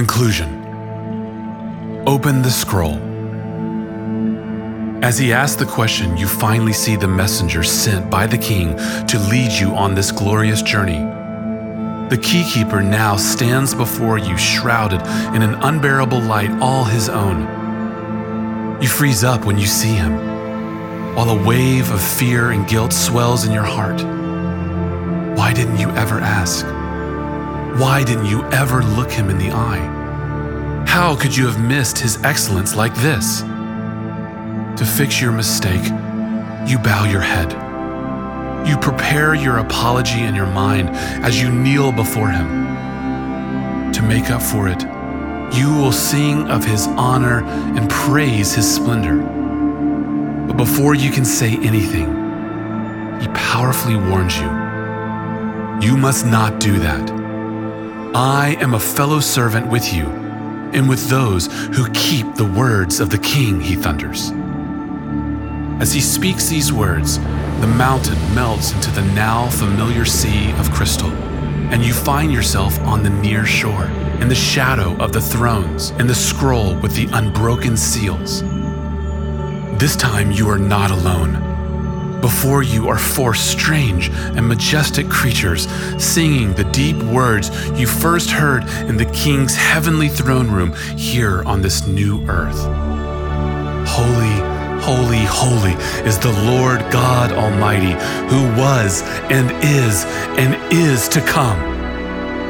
Conclusion Open the scroll. As he asks the question, you finally see the messenger sent by the king to lead you on this glorious journey. The keykeeper now stands before you, shrouded in an unbearable light all his own. You freeze up when you see him, while a wave of fear and guilt swells in your heart. Why didn't you ever ask? Why didn't you ever look him in the eye? How could you have missed his excellence like this? To fix your mistake, you bow your head. You prepare your apology in your mind as you kneel before Him. To make up for it, you will sing of His honor and praise His splendor. But before you can say anything, He powerfully warns you you must not do that. I am a fellow servant with you and with those who keep the words of the King, he thunders. As he speaks these words, the mountain melts into the now familiar sea of crystal, and you find yourself on the near shore, in the shadow of the thrones and the scroll with the unbroken seals. This time you are not alone. Before you are four strange and majestic creatures singing the deep words you first heard in the king's heavenly throne room here on this new earth. Holy, Holy, holy is the Lord God Almighty, who was and is and is to come.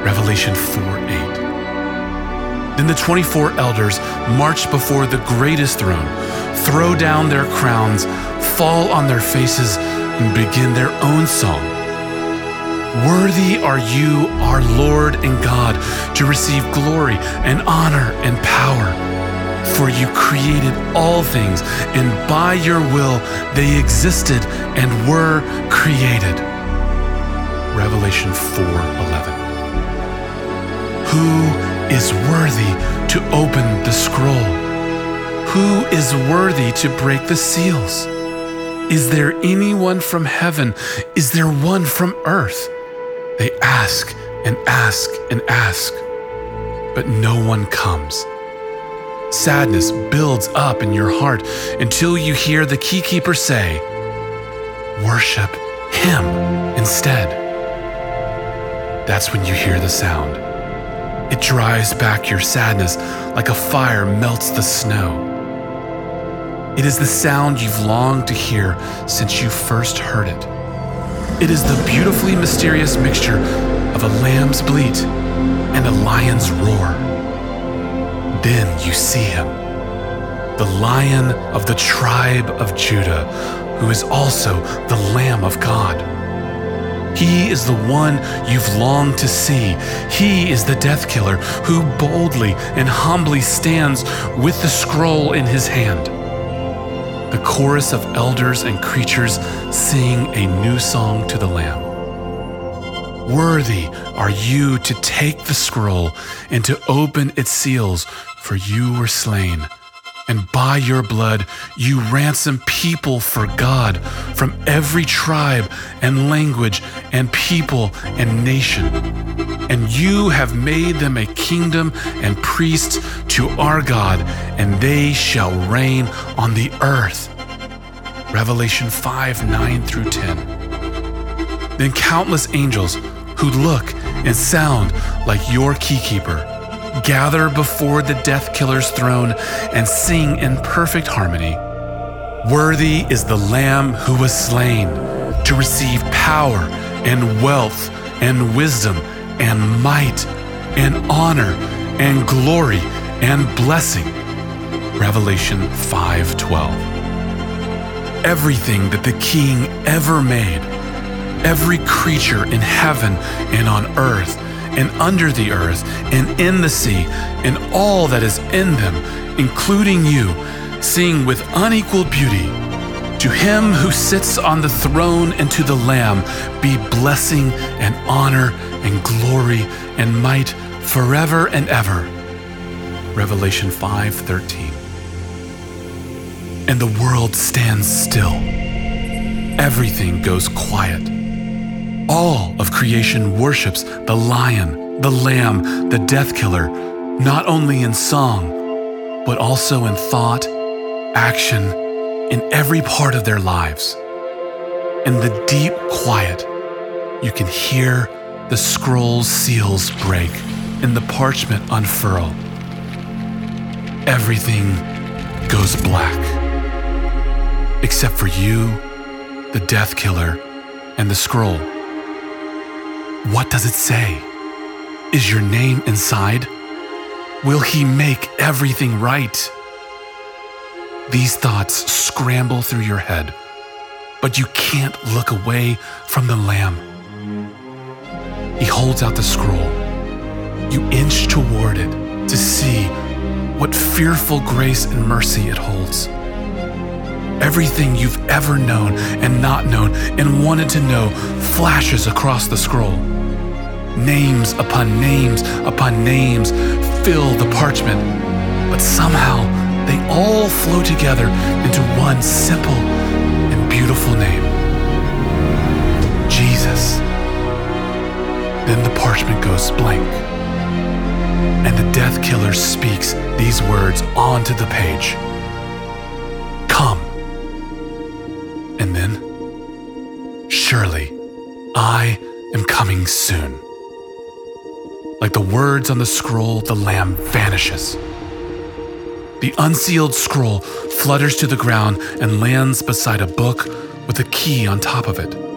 Revelation 4 8. Then the 24 elders march before the greatest throne, throw down their crowns, fall on their faces, and begin their own song. Worthy are you, our Lord and God, to receive glory and honor and power for you created all things, and by your will they existed and were created. Revelation 4:11. Who is worthy to open the scroll? Who is worthy to break the seals? Is there anyone from heaven? Is there one from earth? They ask and ask and ask, but no one comes. Sadness builds up in your heart until you hear the keykeeper say, Worship Him instead. That's when you hear the sound. It drives back your sadness like a fire melts the snow. It is the sound you've longed to hear since you first heard it. It is the beautifully mysterious mixture of a lamb's bleat and a lion's roar. Then you see him, the lion of the tribe of Judah, who is also the Lamb of God. He is the one you've longed to see. He is the death killer who boldly and humbly stands with the scroll in his hand. The chorus of elders and creatures sing a new song to the Lamb. Worthy are you to take the scroll and to open its seals, for you were slain. And by your blood you ransom people for God from every tribe and language and people and nation. And you have made them a kingdom and priests to our God, and they shall reign on the earth. Revelation 5 9 through 10. Then countless angels who look and sound like your keykeeper gather before the death killer's throne and sing in perfect harmony. Worthy is the Lamb who was slain to receive power and wealth and wisdom and might and honor and glory and blessing. Revelation 5:12. Everything that the king ever made, every creature in heaven and on earth and under the earth and in the sea and all that is in them, including you, sing with unequaled beauty. To him who sits on the throne and to the Lamb be blessing and honor and glory and might forever and ever. Revelation 5:13. And the world stands still. Everything goes quiet all of creation worships the lion, the lamb, the death killer, not only in song, but also in thought, action, in every part of their lives. In the deep quiet, you can hear the scroll's seals break and the parchment unfurl. Everything goes black, except for you, the death killer, and the scroll. What does it say? Is your name inside? Will he make everything right? These thoughts scramble through your head, but you can't look away from the Lamb. Holds out the scroll. You inch toward it to see what fearful grace and mercy it holds. Everything you've ever known and not known and wanted to know flashes across the scroll. Names upon names upon names fill the parchment, but somehow they all flow together into one simple and beautiful name Jesus. Then the parchment goes blank, and the death killer speaks these words onto the page Come. And then, surely, I am coming soon. Like the words on the scroll, the lamb vanishes. The unsealed scroll flutters to the ground and lands beside a book with a key on top of it.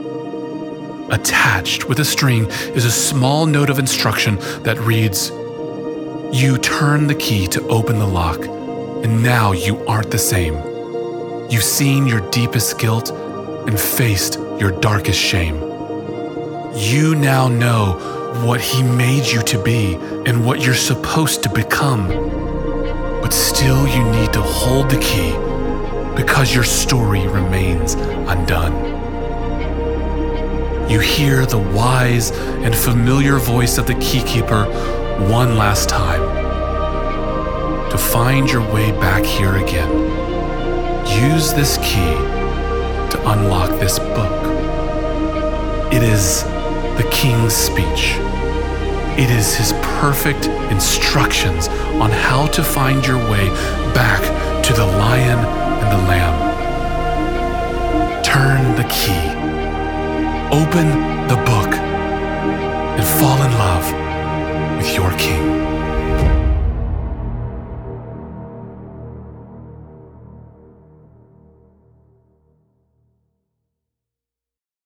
Attached with a string is a small note of instruction that reads You turn the key to open the lock, and now you aren't the same. You've seen your deepest guilt and faced your darkest shame. You now know what He made you to be and what you're supposed to become. But still, you need to hold the key because your story remains undone. You hear the wise and familiar voice of the keykeeper one last time. To find your way back here again, use this key to unlock this book. It is the king's speech. It is his perfect instructions on how to find your way back to the lion and the lamb. Turn the key, open the book, and fall in love with your king.